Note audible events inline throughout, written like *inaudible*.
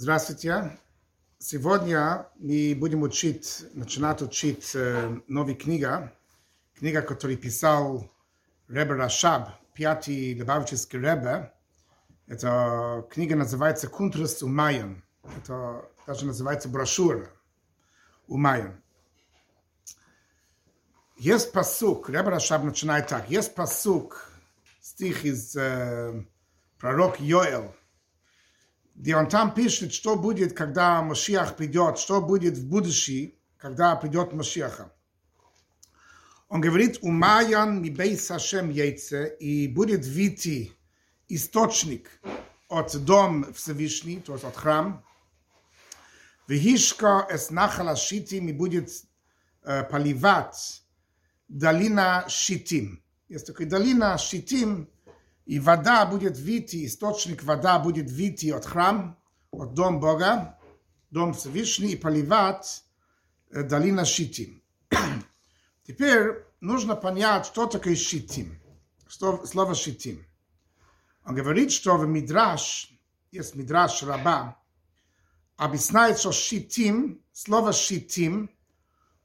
Здравствуйте. Сегодня мы будем учить, начинать учить э, новая книга. Книга, которую писал Ребе Рашаб, пятый Лебавический Ребе. Эта книга называется «Кунтрас Умайон». Это даже называется брошюра Умайон. Есть посук, Ребе Рашаб начинает так. Есть посук, стих из э, пророк Йоэл – где он там пишет, что будет, когда Машиах придет, что будет в будущем, когда придет Машиаха. Он говорит, умаян мибей Сашем яйце, и будет вийти источник от дом Всевышний, то есть от храм, Вихишка эс нахала шитим, и будет э, поливать долина Шитим. Есть такая долина Шитим, и вода будет вийти, источник вода будет вийти от храм, от дом Бога, дом Всевышний, и поливать э, долина Шитим. *clears throat* Теперь нужно понять, что такое Шитим. Слово Шитим. Он говорит, что в Мидраш, есть Мидраш Раба, объясняет, что Шитим, слово Шитим,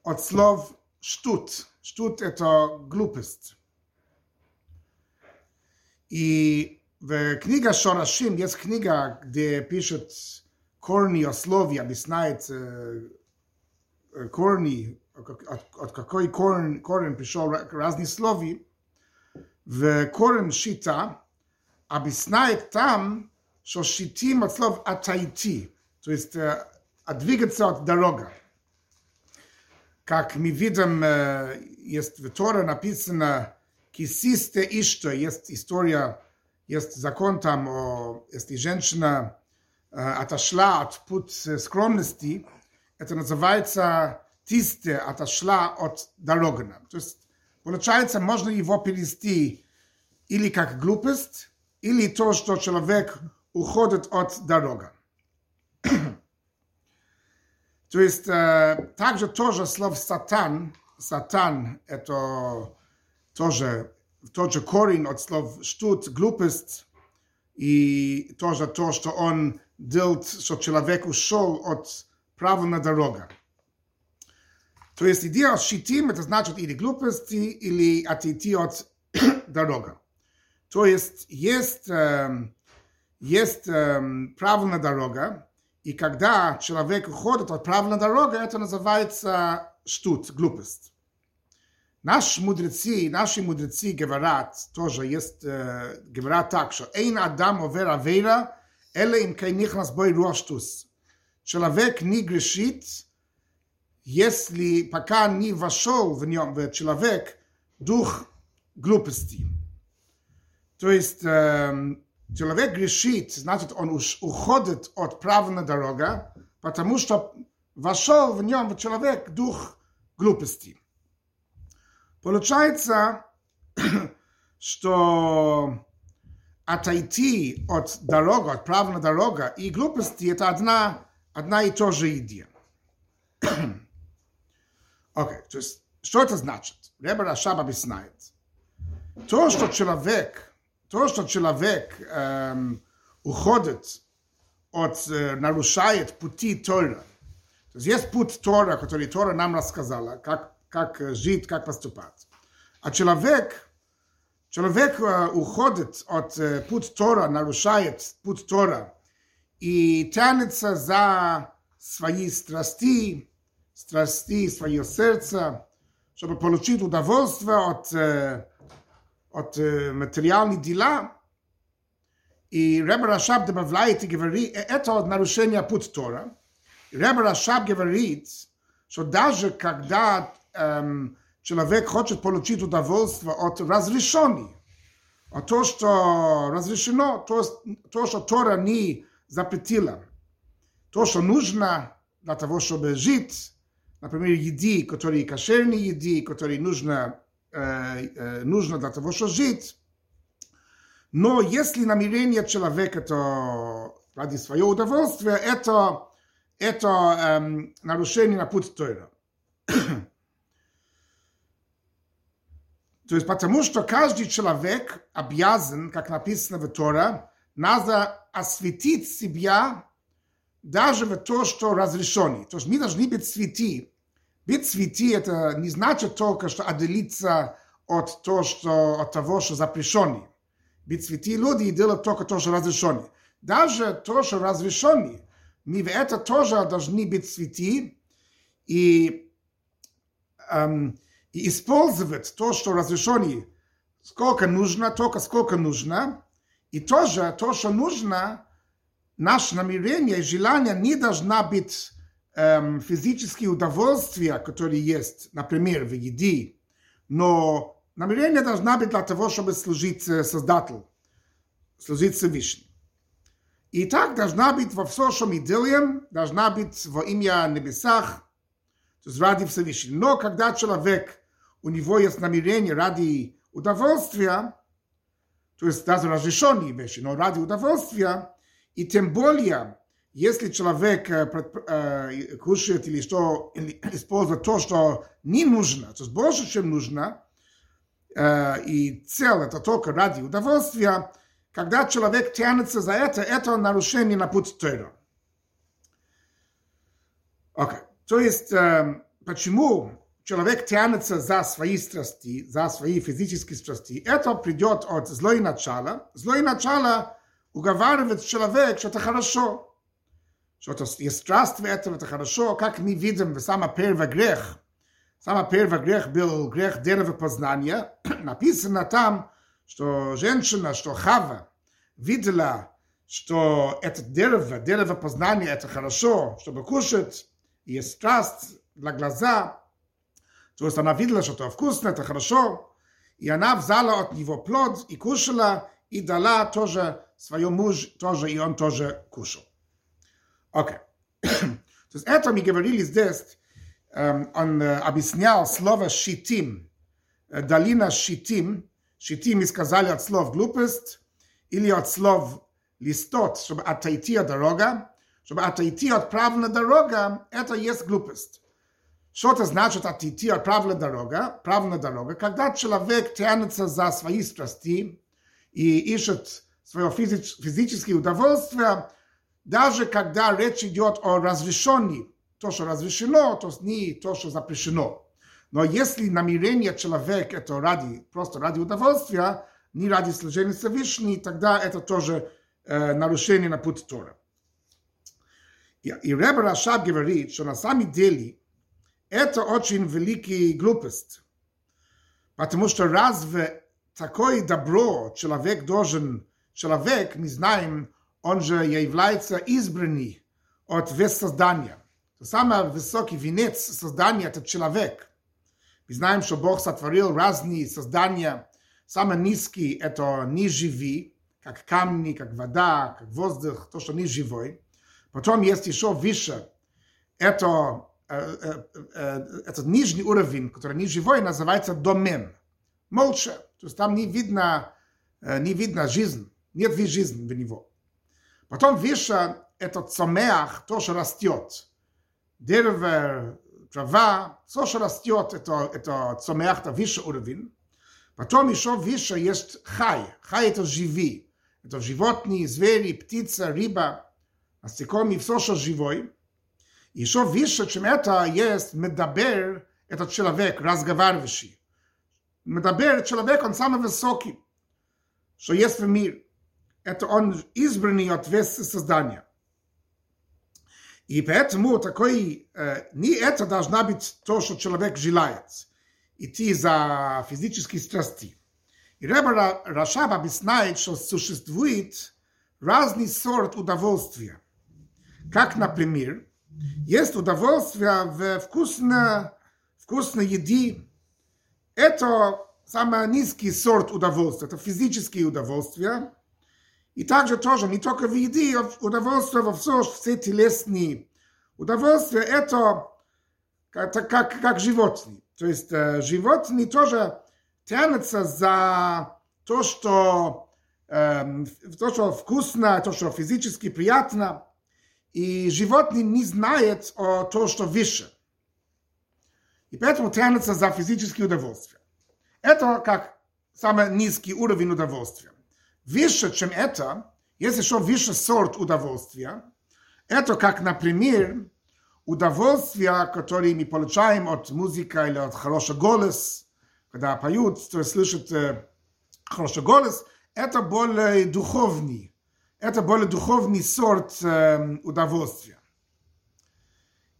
от слов штут. Штут – это глупость. И в книга Шорашим есть книга, где пишет корни о слове, объясняет э, корни, от, от какой корень, корень пришел разные слова. В корень шита объясняет там, что шитим от слов атайти, то есть э, двигаться от дорога. Как мы видим, э, есть в Торе написано, кисисте ишто, есть история, есть закон там, о, если женщина э, отошла от путь скромности, это называется тисте, отошла от дороги. То есть, получается, можно его перевести или как глупость, или то, что человек уходит от дороги. То есть, э, также тоже слово сатан, сатан, это тоже тот же корень от слов штут, глупость, и тоже то, что он делает, что человек ушел от правильной дороги. То есть идея шитим, это значит или глупости, или отойти от дороги. То есть есть, есть правильная дорога, и когда человек уходит от правильной дороги, это называется штут, глупость. Наш мудрецы, наши мудрецы говорят, тоже есть говорят так, что אין אדם עובר עבירה, אלא אם כן נכנס בו אירוע שטוס. Человек не грешит, если пока не вошел в нем, в человек, дух глупости. То есть, человек грешит, значит, он уходит от права на дорогу, потому что вошел в нем, в человек, дух глупости. Получается, *clears throat* что отойти от дороги, от правильной дороги и глупости – это одна, одна и та же идея. *clears throat* Окей, okay, то есть, что это значит? Ребе Рашаб объясняет. То, что человек, то, что человек эм, уходит от, э, нарушает пути Тора. То есть, есть путь Тора, который Тора нам рассказала, как как жить, как поступать. А человек, человек уходит от путь Тора, нарушает путь Тора и тянется за свои страсти, страсти, свое сердце, чтобы получить удовольствие от, от материальных дела. И Ребе Рашаб добавляет и говорит, это нарушение путь Тора. Ребе Рашаб говорит, что даже когда человек хочет получить удовольствие от разрешений, а то, что разрешено, то, то, что Тора не запретила, то, что нужно для того, чтобы жить, например, еды, которые кошерные еды, которые нужно, э, нужно для того, чтобы жить. Но если намерение человека то ради своего удовольствия, это, это эм, нарушение на путь Тора. То есть потому что каждый человек обязан, как написано в Торе, надо осветить себя даже в то, что разрешенный. То есть мы должны быть святи. Быть святи это не значит только, что отделиться от, то, что, от того, что запрещенный. Быть святи люди делают только то, что разрешенный. Даже то, что разрешенный, мы в это тоже должны быть святи и, эм, и использовать то, что разрешенный, сколько нужно, только сколько нужно. И тоже то, что нужно, наше намерение и желание не должна быть эм, физические удовольствия, которые есть, например, в еде, но намерение должна быть для того, чтобы служить э, Создателю, служить Всевышнему. И так должна быть во всем, что мы делаем, должна быть во имя небесах, то есть ради Всевышнего. Но когда человек, у него есть намерение ради удовольствия, то есть даже разрешенные вещи, но ради удовольствия, и тем более, если человек э, э, кушает или что, *clears throat* использует то, что не нужно, то есть больше, чем нужно, э, и цель это только ради удовольствия, когда человек тянется за это, это нарушение на путь Тора. Окей. Okay. То есть, почему человек тянется за свои страсти, за свои физические страсти, это придет от злой начала. Злое начало уговаривает человек, что это хорошо, что это есть страсть в этом, это хорошо, как мы видим самый первый грех. Самый первый грех был грех дерева познания. *clears throat* Написано там, что женщина, что Хава, видела, что это дерево, дерево познания, это хорошо, чтобы кушать, есть страсть для глаза. То есть она видела, что это вкусно, это хорошо, и она взяла от него плод и кушала, и дала тоже своему мужу, тоже, и он тоже кушал. Окей. Okay. *coughs* То есть это мы говорили здесь, um, он uh, объяснял слово «щитим», долина «щитим», «щитим» мы сказали от слов «глупость», или от слов «листот», чтобы отойти от дорога, чтобы отойти от правильной дороги, это есть глупость. Что это значит отойти от правильной дороги? Правильная дорога, когда человек тянется за свои страсти, и ищет свое физическое удовольствие, даже когда речь идет о разрешении. То, что разрешено, то не то, что запрещено. Но если намерение человека это ради, просто ради удовольствия, не ради служения Всевышней, тогда это тоже э, нарушение на путь Тора. И, и Ребе Рашаб говорит, что на самом деле это очень великая глупость. Потому что разве такое добро человек должен, человек, мы знаем, он же является избранный от создания. Самый высокий венец создания – это человек. Мы знаем, что Бог сотворил разные создания. Самый низкий – это неживый, как камни, как вода, как воздух, то, что не живой. Потом есть еще выше. Это, этот нижний уровень, который не живой, называется домен. Молча. То есть там не видно, не видно жизнь, нет жизни в него. Потом выше этот צומח, то, что растет. Дерево, трава, то, что растет, это, это צומח, это выше уровень. Потом еще выше есть хай. Хай это живи. Это животные, звери, птица, рыба, насекомые, все, что живой еще выше, чем это, есть מדבר, этот человек, разговаривающий. מדבר, человек, он самый высокий, что есть в мире. Это он избранный от весы создания. И поэтому такой, э, не это должна быть то, что человек желает, идти за физические страсти. И Ребер Рашаб объясняет, что существует разный сорт удовольствия. Как, например, есть удовольствие в вкусной, вкусной еде, это самый низкий сорт удовольствия, это физические удовольствия. И также тоже не только в еде, удовольствие во все, все телесные удовольствия, это как, как, как животные. То есть животные тоже тянутся за то, что, э, то, что вкусно, то, что физически приятно. И животные не знают о том, что выше. И поэтому тянется за физические удовольствия. Это как самый низкий уровень удовольствия. Выше, чем это, есть еще выше сорт удовольствия. Это как, например, удовольствие, которое мы получаем от музыки или от хорошего голос, когда поют, то есть слышат э, хороший голос, это более духовный, это более духовный сорт э, удовольствия.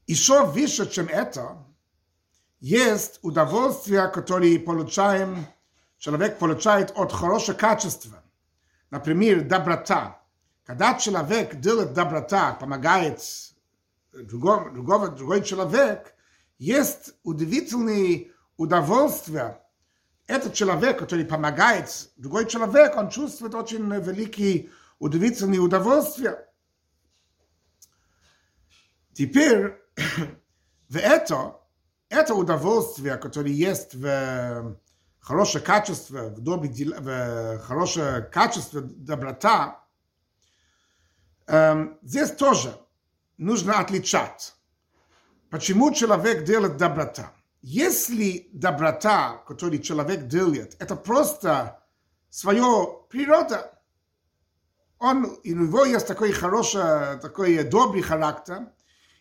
Еще выше, чем это, есть удовольствие, которое получаем, человек получает от хорошего качества. Например, доброта. Когда человек делает доброта, помогает другому, другого, другой человек, есть удивительное удовольствие. Этот человек, который помогает другой человек, он чувствует очень великие удивительные удовольствия. Теперь, *coughs* в это, это удовольствие, которое есть в хорошее качество, в, добрый, в хорошее качество доброта, эм, здесь тоже нужно отличать. Почему человек делает доброта? Если доброта, которую человек делает, это просто свое природа, он, у него есть такой хороший, такой добрый характер,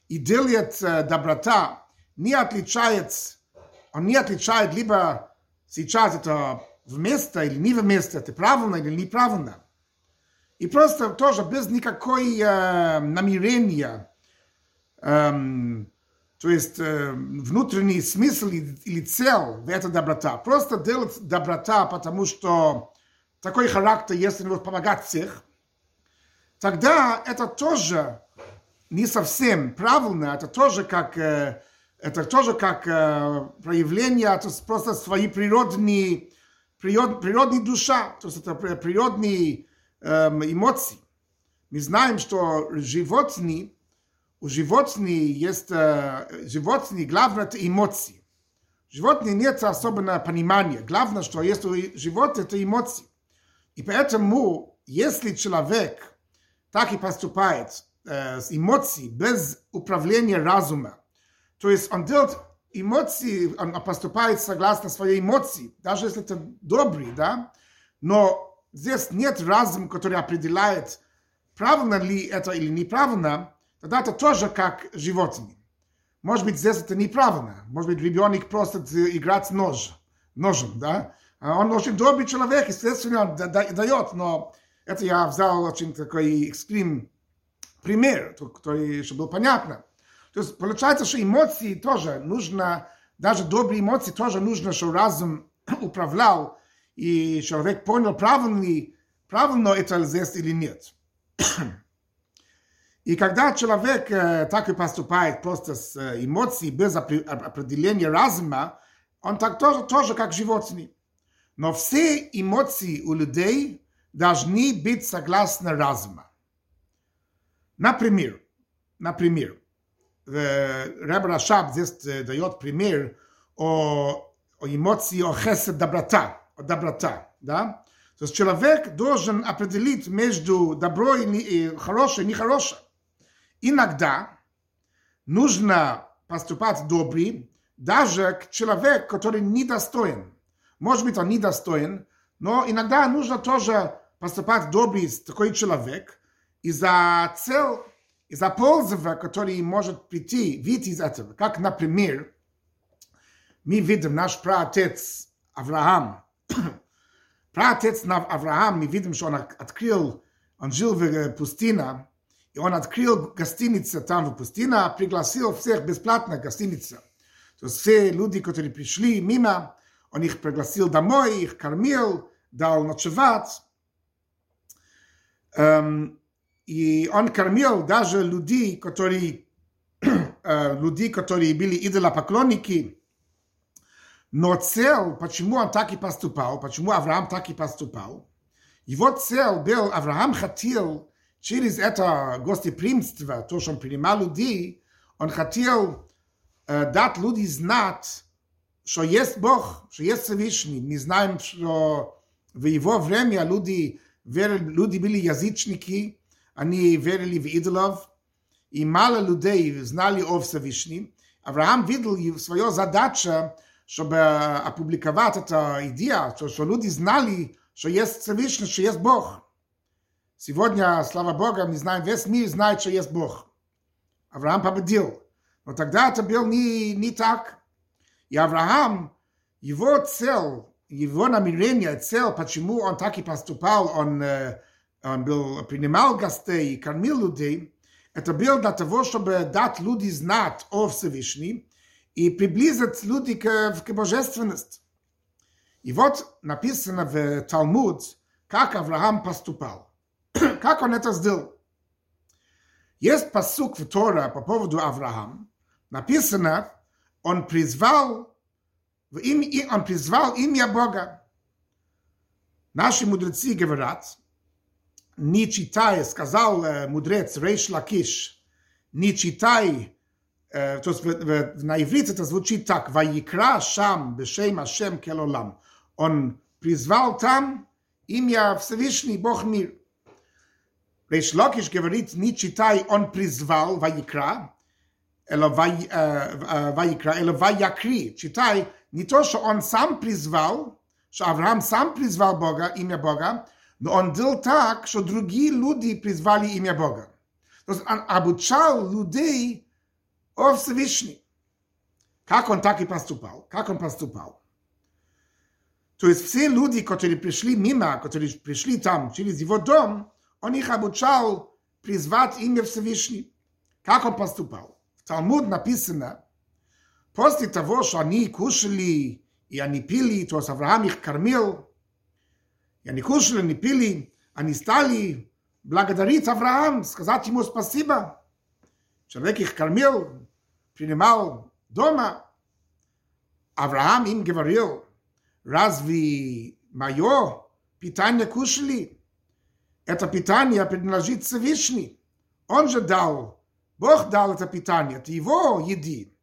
и делает э, доброта, не отличает, он не отличает либо сейчас это вместо или не вместо, это правильно или неправильно. И просто тоже без никакой э, намерения, эм, то есть э, внутренний смысл или цель в этой доброта. Просто делать доброта, потому что такой характер, если он помогать всех, тогда это тоже не совсем правильно, это тоже как, э, это тоже как э, проявление, это просто свои природные, природ, природные душа, то есть это природные эм, эмоции. Мы знаем, что животные, у животных есть, э, животные, главное, это эмоции. Животные нет особенного понимания. Главное, что есть у животных, это эмоции. И поэтому, если человек так и поступает э, с эмоцией, без управления разума, то есть он делает эмоции, он поступает согласно своей эмоции, даже если это добрый, да, но здесь нет разума, который определяет, правильно ли это или неправильно, тогда это тоже как животные. Может быть, здесь это неправильно. Может быть, ребенок просто играет нож, ножом, да? Он очень добрый человек, естественно, он дает, но это я взял очень такой экстрим пример, который, чтобы было понятно. То есть получается, что эмоции тоже нужно, даже добрые эмоции тоже нужно, чтобы разум *clears throat* управлял и человек понял, правильно, правильно это здесь или нет. *clears throat* И когда человек э, так и поступает просто с э, эмоцией, без определения разума, он так тоже, тоже как животные. Но все эмоции у людей должны быть согласны разума. Например, например, э, Реб Рашаб здесь дает пример о, о эмоции, о хесед доброта доброта, да? То есть человек должен определить между добро и хорошее и нехорошее. Иногда нужно поступать добрый даже к человеку, который недостоин. Может быть, он недостоин, но иногда нужно тоже поступать добрый с такой человек из-за цель, из-за пользы, который может прийти, выйти из этого. Как, например, мы видим наш праотец Авраам, Пратец на Авраам, мы видим, что он открыл, он жил в пустыне, и он открыл гостиницу там в пустыне, пригласил всех бесплатно в гостиницу. То есть все люди, которые пришли мимо, он их пригласил домой, их кормил, дал ночевать. Um, и он кормил даже людей, которые, uh, *clears throat* людей, которые были идолопоклонники, но цель, почему он так и поступал, почему Авраам так и поступал, его цель был, Авраам хотел через это гостеприимство, то, что он принимал людей, он хотел э, дать людям знать, что есть Бог, что есть Всевышний. Мы знаем, что в его время люди, верили, люди были язычники, они верили в идолов, и мало людей знали о Всевышнем. Авраам видел свою задачу чтобы опубликовать эту идею, что, что люди знали, что есть Всевышний, что есть Бог. Сегодня, слава Богу, мы знаем, весь мир знает, что есть Бог. Авраам победил. Но тогда это был не, не так. И Авраам, его цель, его намерение, цель, почему он так и поступал, он, он был, принимал гостей и кормил людей, это было для того, чтобы дать люди знать о Всевышнем и приблизить людей к, к божественности. И вот написано в Талмуд, как Авраам поступал. как он это сделал. Есть посук в Тора по поводу Авраама. Написано, он призвал, в имя, он призвал имя Бога. Наши мудрецы говорят, не читай, сказал мудрец Рейш Лакиш, не читай, то есть на иврите это звучит так, «Ваикра шам бешем Ашем келолам». Он призвал там имя Всевышний Бог мир. Рейш Лакиш говорит, не читай, он призвал Ваикра, Эло Вайкра, Эло Ваякри. Читай, не то, что он сам призвал, что Авраам сам призвал Бога, имя Бога, но он делал так, что другие люди призвали имя Бога. То есть он обучал людей о Всевышнем. Как он так и поступал? Как он поступал? То есть все люди, которые пришли мимо, которые пришли там через его дом, он их обучал призвать имя Всевышний. Как он поступал? В Талмуд написано, после того, что они кушали и они пили, то есть Авраам их кормил, и они кушали, они пили, они стали благодарить Авраам, сказать ему спасибо. Человек их кормил, принимал дома. Авраам им говорил, разве мое питание кушали? Это питание принадлежит Всевышний. Он же дал, Бог дал это питание, это его еди.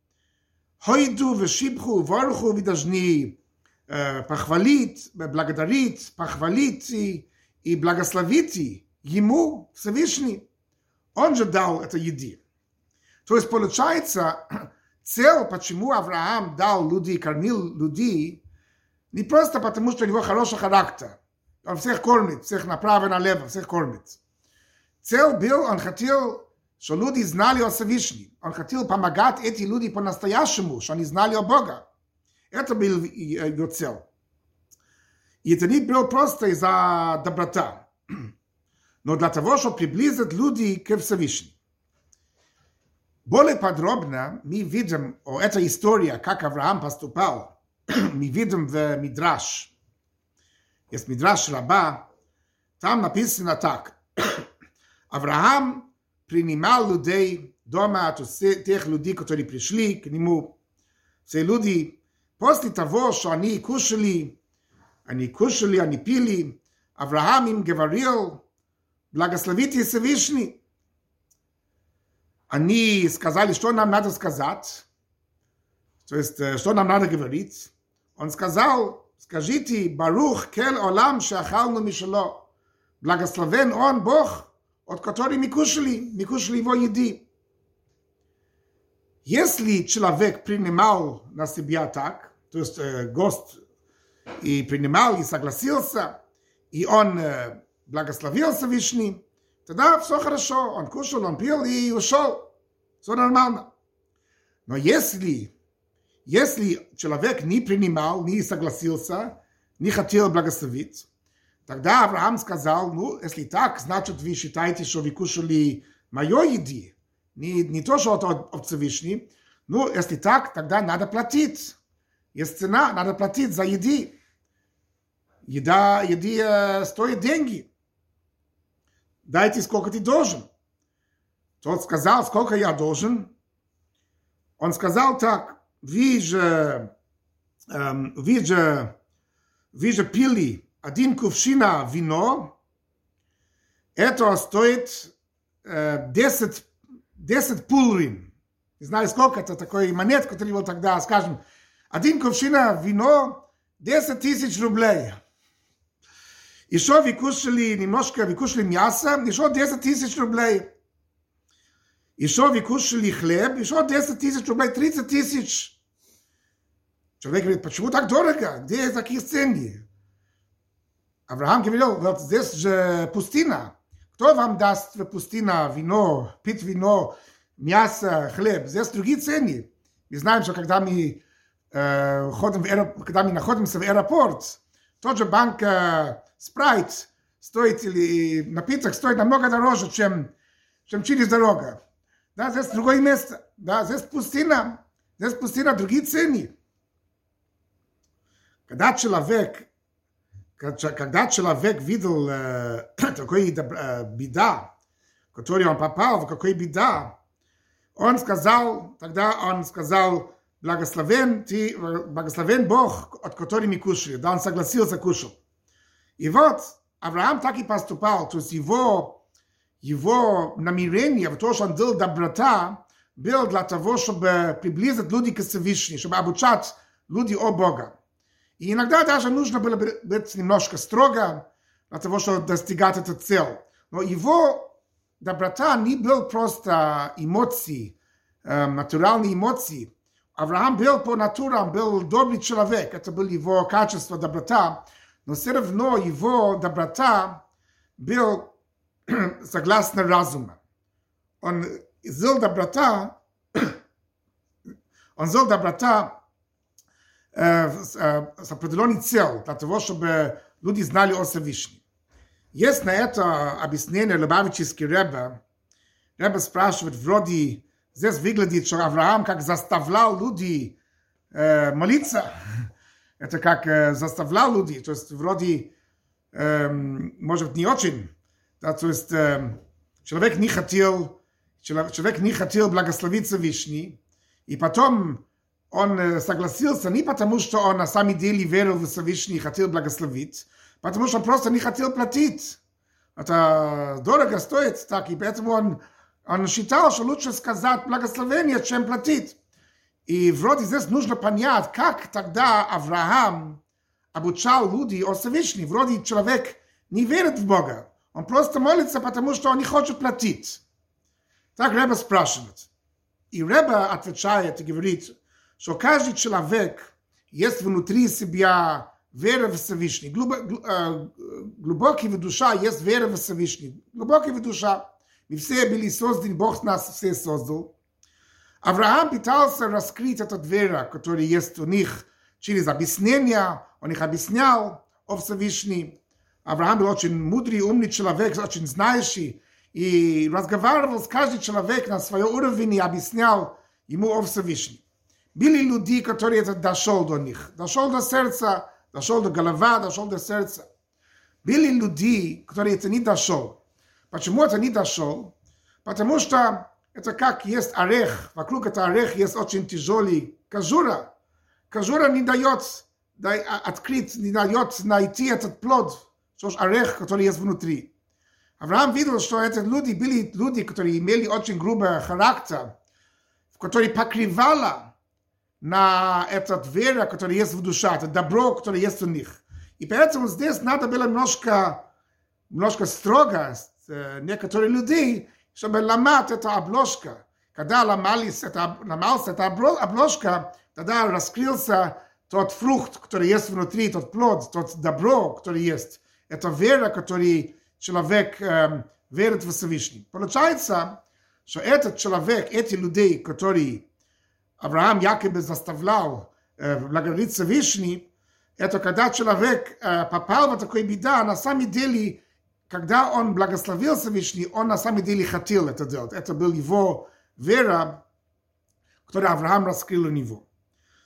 Хойду, вешибху, ворху, вы должны похвалить, благодарить, похвалить и, и благословить ему, Всевышний. Он же дал это еди. То есть получается, цель, почему Авраам дал людей, кормил людей, не просто потому, что у него хороший характер. Он всех кормит, всех направо и налево, всех кормит. Цель был, он хотел, что люди знали о Всевышнем. Он хотел помогать эти люди по-настоящему, что они знали о Бога. Это был его цель. И это не было просто из-за доброта, *clears throat* но для того, чтобы приблизить людей к Всевышнему. Более подробно мы видим о этой истории, как Авраам поступал, *clears throat* мы видим в Мидраш. Есть Мидраш Раба, там написано так. *clears throat* Авраам принимал людей дома от тех людей, которые пришли к нему. Все люди, после того, что они кушали, они кушали, они пили, Авраам им говорил, благословите Всевышний. Они сказали, что нам надо сказать, то есть, что нам надо говорить. Он сказал, скажите, Барух кел олам шахалну мишало. Благословен он Бог, от которого мы кушали, мы кушали его еды. Если человек принимал на себя так, то есть э, гость и принимал и согласился, и он э, благословил Всевышний, тогда все хорошо, он кушал, он пил и ушел. Все нормально. Но если, если человек не принимал, не согласился, не хотел благословить, тогда Авраам сказал, ну, если так, значит, вы считаете, что вы кушали мое еди, не, не то, что от, от Всевышний, ну, если так, тогда надо платить. Есть цена, надо платить за еди. Еда, еди э, стоит деньги дайте, сколько ты должен. Тот сказал, сколько я должен. Он сказал так, вы же, эм, вы же, вы же пили один кувшина вино, это стоит э, 10, 10 пулрин. Не знаю, сколько это, такой монет, который был тогда, скажем, один кувшина вино, 10 тысяч рублей. Еще вы кушали немножко, вы кушали мясо, еще 10 тысяч рублей. Еще вы кушали хлеб, еще 10 тысяч рублей, 30 тысяч. Человек говорит, почему так дорого? Где такие цены? Авраам говорил, вот здесь же пустыня. Кто вам даст в пустыне вино, пить вино, мясо, хлеб. Здесь другие цены. Мы знаем, что когда мы, э, в аэроп... когда мы находимся в аэропорт, тот же банк спрайт стоит, или напиток стоит намного дороже, чем, чем через дорогу. Да, здесь другое место. Да, здесь пустыня. Здесь пустыня, другие цены. Когда человек, когда человек видел э, *clears throat* такой э, беда, который он попал, в какой беда, он сказал, тогда он сказал, благословен ты, благословен Бог, от которого мы кушали. Да, он согласился, кушал. И вот Авраам так и поступал, то есть его, его намерение, то, что он делал доброта, было для того, чтобы приблизить людей к Всевышнему, чтобы обучать людей о Бога. И иногда даже нужно было быть немножко строго для того, чтобы достигать эту цель. Но его доброта не был просто эмоции, э, натуральные эмоции. Авраам был по натуре, он был добрый человек, это было его качество, доброта, но все равно его доброта был *clears throat* согласно разуму. Он сделал доброта, *clears throat* он сделал доброта с, с определенной целью, для того, чтобы люди знали о Всевышнем. Есть на это объяснение Лубавический Ребе. Ребе спрашивает, вроде здесь выглядит, что Авраам как заставлял людей э, молиться. *laughs* Это как э, заставлял людей. То есть вроде, э, может, не очень. Да, то есть э, человек не хотел, человек не хотел благословить Всевышний. И потом он э, согласился не потому, что он на самом деле верил в Всевышний и хотел благословить, потому что он просто не хотел платить. Это дорого стоит так, и поэтому он, он считал, что лучше сказать благословение, чем платить. И вроде здесь нужно понять, как тогда Авраам обучал людей о Всевышнем. Вроде человек не верит в Бога. Он просто молится, потому что он не хочет платить. Так Рэба спрашивает. И Рэба отвечает и говорит, что каждый человек есть внутри себя вера в Всевышний. Глубокий в душа есть вера в Всевышний. Глубокий в душа. Мы все были созданы, Бог нас все создал. Авраам пытался раскрыть эту вера, которая есть у них через объяснение. Он их объяснял о Всевышнем. Авраам был очень мудрый, умный человек, очень знающий. И разговаривал с каждым человеком на своем уровне и объяснял ему о Всевышнем. Были люди, которые это дошел до них. Дошел до сердца дошел до голова, дошел до сердца. Были люди, которые это не дошел. Почему это не дошел? Потому что это как есть орех, вокруг этого орех есть очень тяжелый кожура. Кожура не дает открыть, не дает найти этот плод, что ж орех, который есть внутри. Авраам видел, что эти люди были люди, которые имели очень грубый характер, который покрывало на этот вера, которая есть в душе, это добро, которое есть у них. И поэтому здесь надо было немножко, немножко строго э, некоторые людей, чтобы ломать эту обложка. Когда ломались это, ломался эта обложка, тогда раскрылся тот фрукт, который есть внутри, тот плод, тот добро, который есть. Это вера, который человек э, верит в Всевышний. Получается, что этот человек, эти люди, которые Авраам якобы заставлял э, благодарить Всевышний, это когда человек э, попал в такую беда, на самом деле, когда он благословил Всевышний, он на самом деле хотел это делать. Это был его вера, которую Авраам раскрыл у него.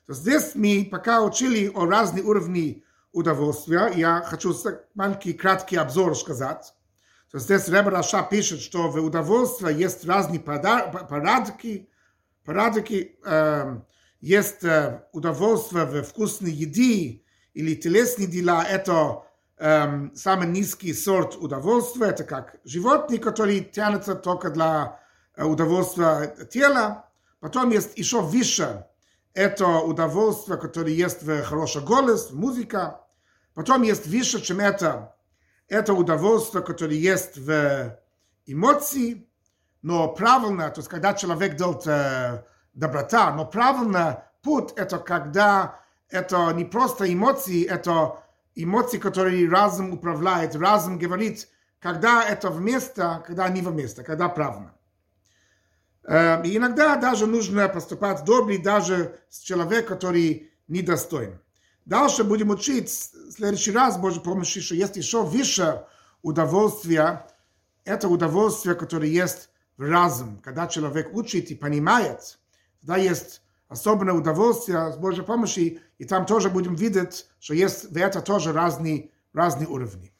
То здесь мы пока учили о разных уровнях удовольствия. Я хочу маленький краткий обзор сказать. То здесь Ребе Раша пишет, что в удовольствии есть разные порядки, Парадики э, есть удовольствие в вкусной еде или телесные дела, это э, самый низкий сорт удовольствия, это как животные, которые тянутся только для э, удовольствия тела. Потом есть еще выше, это удовольствие, которое есть в хороший голос, музыка. Потом есть выше, чем это, это удовольствие, которое есть в эмоции, но правильно, то есть когда человек делает э, доброта, но правильно путь это когда это не просто эмоции, это эмоции, которые разум управляет, разум говорит, когда это вместо, когда не вместо, когда правильно. Э, И иногда даже нужно поступать добре даже с человеком, который недостоин. Дальше будем учить в следующий раз, Божьей помощи, что есть еще выше удовольствие, это удовольствие, которое есть в разум. Когда человек учит и понимает, тогда есть особенное удовольствие с Божьей помощью, и там тоже будем видеть, что есть в это тоже разные, разные уровни.